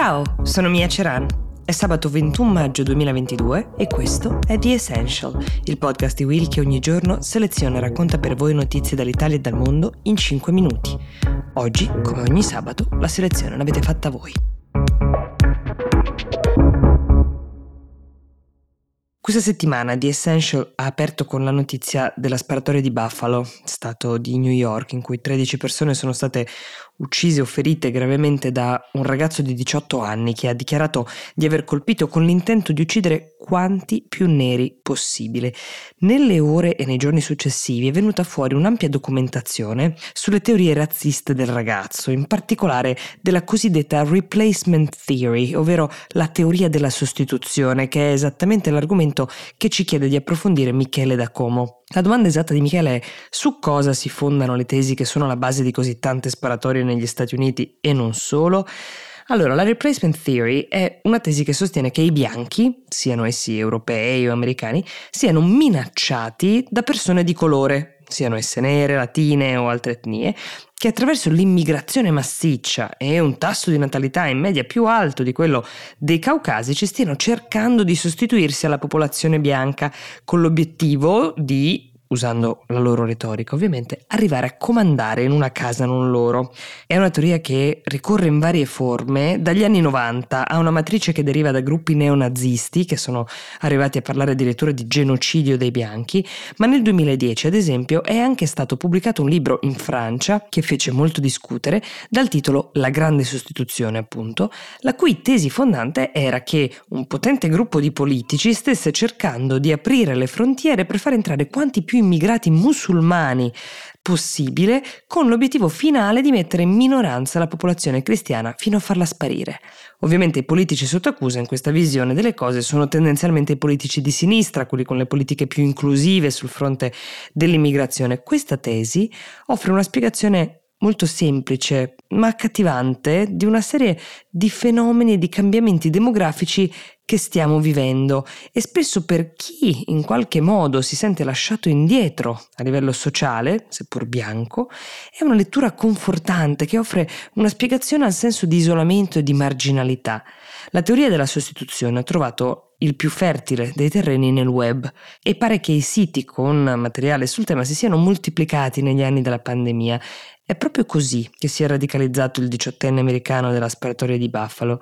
Ciao, sono Mia Ceran. È sabato 21 maggio 2022 e questo è The Essential, il podcast di Will che ogni giorno seleziona e racconta per voi notizie dall'Italia e dal mondo in 5 minuti. Oggi, come ogni sabato, la selezione l'avete fatta voi. Questa settimana The Essential ha aperto con la notizia della sparatoria di Buffalo, stato di New York, in cui 13 persone sono state uccise o ferite gravemente da un ragazzo di 18 anni che ha dichiarato di aver colpito con l'intento di uccidere quanti più neri possibile. Nelle ore e nei giorni successivi è venuta fuori un'ampia documentazione sulle teorie razziste del ragazzo, in particolare della cosiddetta replacement theory, ovvero la teoria della sostituzione, che è esattamente l'argomento che ci chiede di approfondire Michele da Como. La domanda esatta di Michele è su cosa si fondano le tesi che sono alla base di così tante sparatorie negli Stati Uniti e non solo? Allora, la replacement theory è una tesi che sostiene che i bianchi, siano essi europei o americani, siano minacciati da persone di colore, siano esse nere, latine o altre etnie, che attraverso l'immigrazione massiccia e un tasso di natalità in media più alto di quello dei caucasici stiano cercando di sostituirsi alla popolazione bianca con l'obiettivo di usando la loro retorica ovviamente, arrivare a comandare in una casa non loro. È una teoria che ricorre in varie forme, dagli anni 90 ha una matrice che deriva da gruppi neonazisti che sono arrivati a parlare addirittura di genocidio dei bianchi, ma nel 2010 ad esempio è anche stato pubblicato un libro in Francia che fece molto discutere dal titolo La grande sostituzione appunto, la cui tesi fondante era che un potente gruppo di politici stesse cercando di aprire le frontiere per far entrare quanti più immigrati musulmani possibile, con l'obiettivo finale di mettere in minoranza la popolazione cristiana fino a farla sparire. Ovviamente i politici sotto accusa in questa visione delle cose sono tendenzialmente i politici di sinistra, quelli con le politiche più inclusive sul fronte dell'immigrazione. Questa tesi offre una spiegazione molto semplice ma accattivante di una serie di fenomeni e di cambiamenti demografici che stiamo vivendo e spesso per chi in qualche modo si sente lasciato indietro a livello sociale, seppur bianco, è una lettura confortante che offre una spiegazione al senso di isolamento e di marginalità. La teoria della sostituzione ha trovato il più fertile dei terreni nel web e pare che i siti con materiale sul tema si siano moltiplicati negli anni della pandemia è proprio così che si è radicalizzato il diciottenne americano della sparatoria di Buffalo.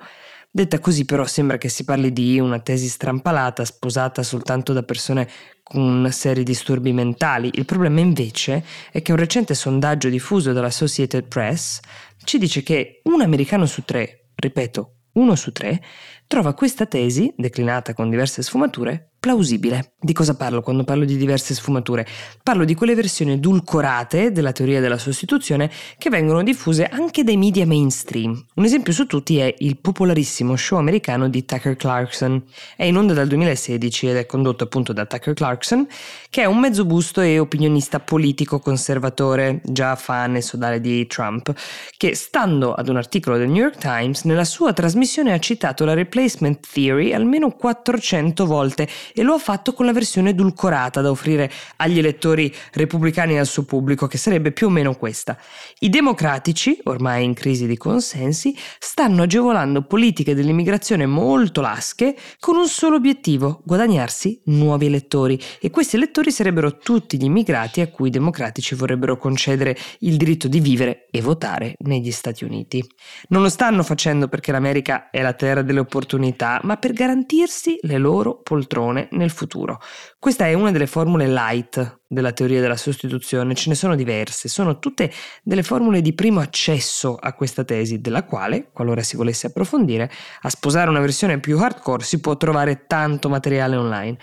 Detta così però sembra che si parli di una tesi strampalata sposata soltanto da persone con seri disturbi mentali. Il problema invece è che un recente sondaggio diffuso dall'Associated Press ci dice che un americano su tre, ripeto, uno su tre, trova questa tesi, declinata con diverse sfumature, plausibile. Di cosa parlo quando parlo di diverse sfumature? Parlo di quelle versioni edulcorate della teoria della sostituzione che vengono diffuse anche dai media mainstream. Un esempio su tutti è il popolarissimo show americano di Tucker Clarkson. È in onda dal 2016 ed è condotto appunto da Tucker Clarkson, che è un mezzo busto e opinionista politico conservatore, già fan e sodale di Trump, che stando ad un articolo del New York Times, nella sua trasmissione ha citato la replacement theory almeno 400 volte e lo ha fatto con la versione edulcorata da offrire agli elettori repubblicani e al suo pubblico, che sarebbe più o meno questa. I democratici, ormai in crisi di consensi, stanno agevolando politiche dell'immigrazione molto lasche con un solo obiettivo, guadagnarsi nuovi elettori e questi elettori sarebbero tutti gli immigrati a cui i democratici vorrebbero concedere il diritto di vivere e votare negli Stati Uniti. Non lo stanno facendo perché l'America è la terra delle opportunità, ma per garantirsi le loro poltrone persone nel futuro. Questa è una delle formule light della teoria della sostituzione, ce ne sono diverse, sono tutte delle formule di primo accesso a questa tesi, della quale, qualora si volesse approfondire, a sposare una versione più hardcore si può trovare tanto materiale online.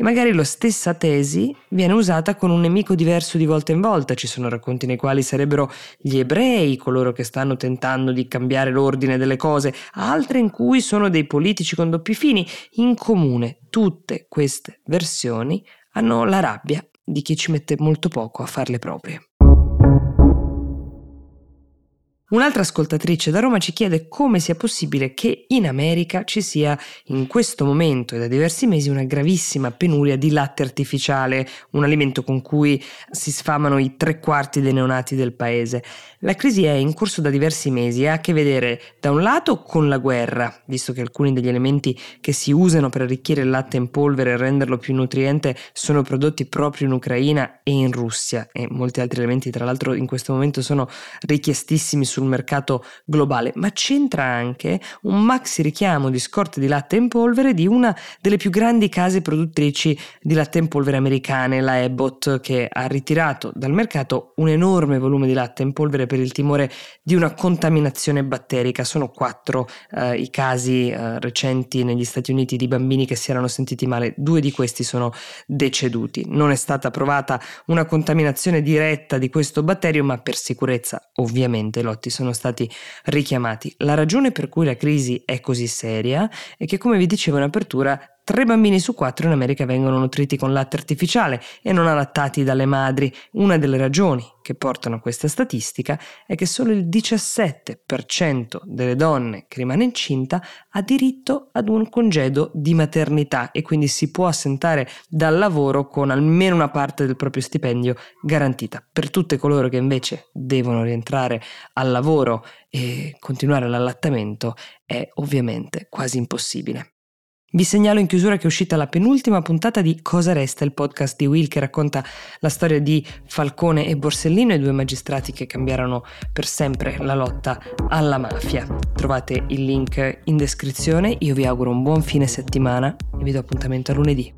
E magari la stessa tesi viene usata con un nemico diverso di volta in volta. Ci sono racconti nei quali sarebbero gli ebrei coloro che stanno tentando di cambiare l'ordine delle cose, altre in cui sono dei politici con doppi fini. In comune tutte queste versioni hanno la rabbia di chi ci mette molto poco a farle proprie. Un'altra ascoltatrice da Roma ci chiede come sia possibile che in America ci sia in questo momento e da diversi mesi una gravissima penuria di latte artificiale, un alimento con cui si sfamano i tre quarti dei neonati del paese. La crisi è in corso da diversi mesi e ha a che vedere da un lato con la guerra, visto che alcuni degli elementi che si usano per arricchire il latte in polvere e renderlo più nutriente sono prodotti proprio in Ucraina e in Russia e molti altri elementi tra l'altro in questo momento sono richiestissimi su sul mercato globale, ma c'entra anche un maxi richiamo di scorte di latte in polvere di una delle più grandi case produttrici di latte in polvere americane, la Abbott, che ha ritirato dal mercato un enorme volume di latte in polvere per il timore di una contaminazione batterica. Sono quattro eh, i casi eh, recenti negli Stati Uniti di bambini che si erano sentiti male, due di questi sono deceduti. Non è stata provata una contaminazione diretta di questo batterio, ma per sicurezza ovviamente Lotti tutti sono stati richiamati. La ragione per cui la crisi è così seria è che, come vi dicevo in apertura, Tre bambini su quattro in America vengono nutriti con latte artificiale e non allattati dalle madri. Una delle ragioni che portano a questa statistica è che solo il 17% delle donne che rimane incinta ha diritto ad un congedo di maternità e quindi si può assentare dal lavoro con almeno una parte del proprio stipendio garantita. Per tutte coloro che invece devono rientrare al lavoro e continuare l'allattamento è ovviamente quasi impossibile. Vi segnalo in chiusura che è uscita la penultima puntata di Cosa resta, il podcast di Will che racconta la storia di Falcone e Borsellino, i due magistrati che cambiarono per sempre la lotta alla mafia. Trovate il link in descrizione, io vi auguro un buon fine settimana e vi do appuntamento a lunedì.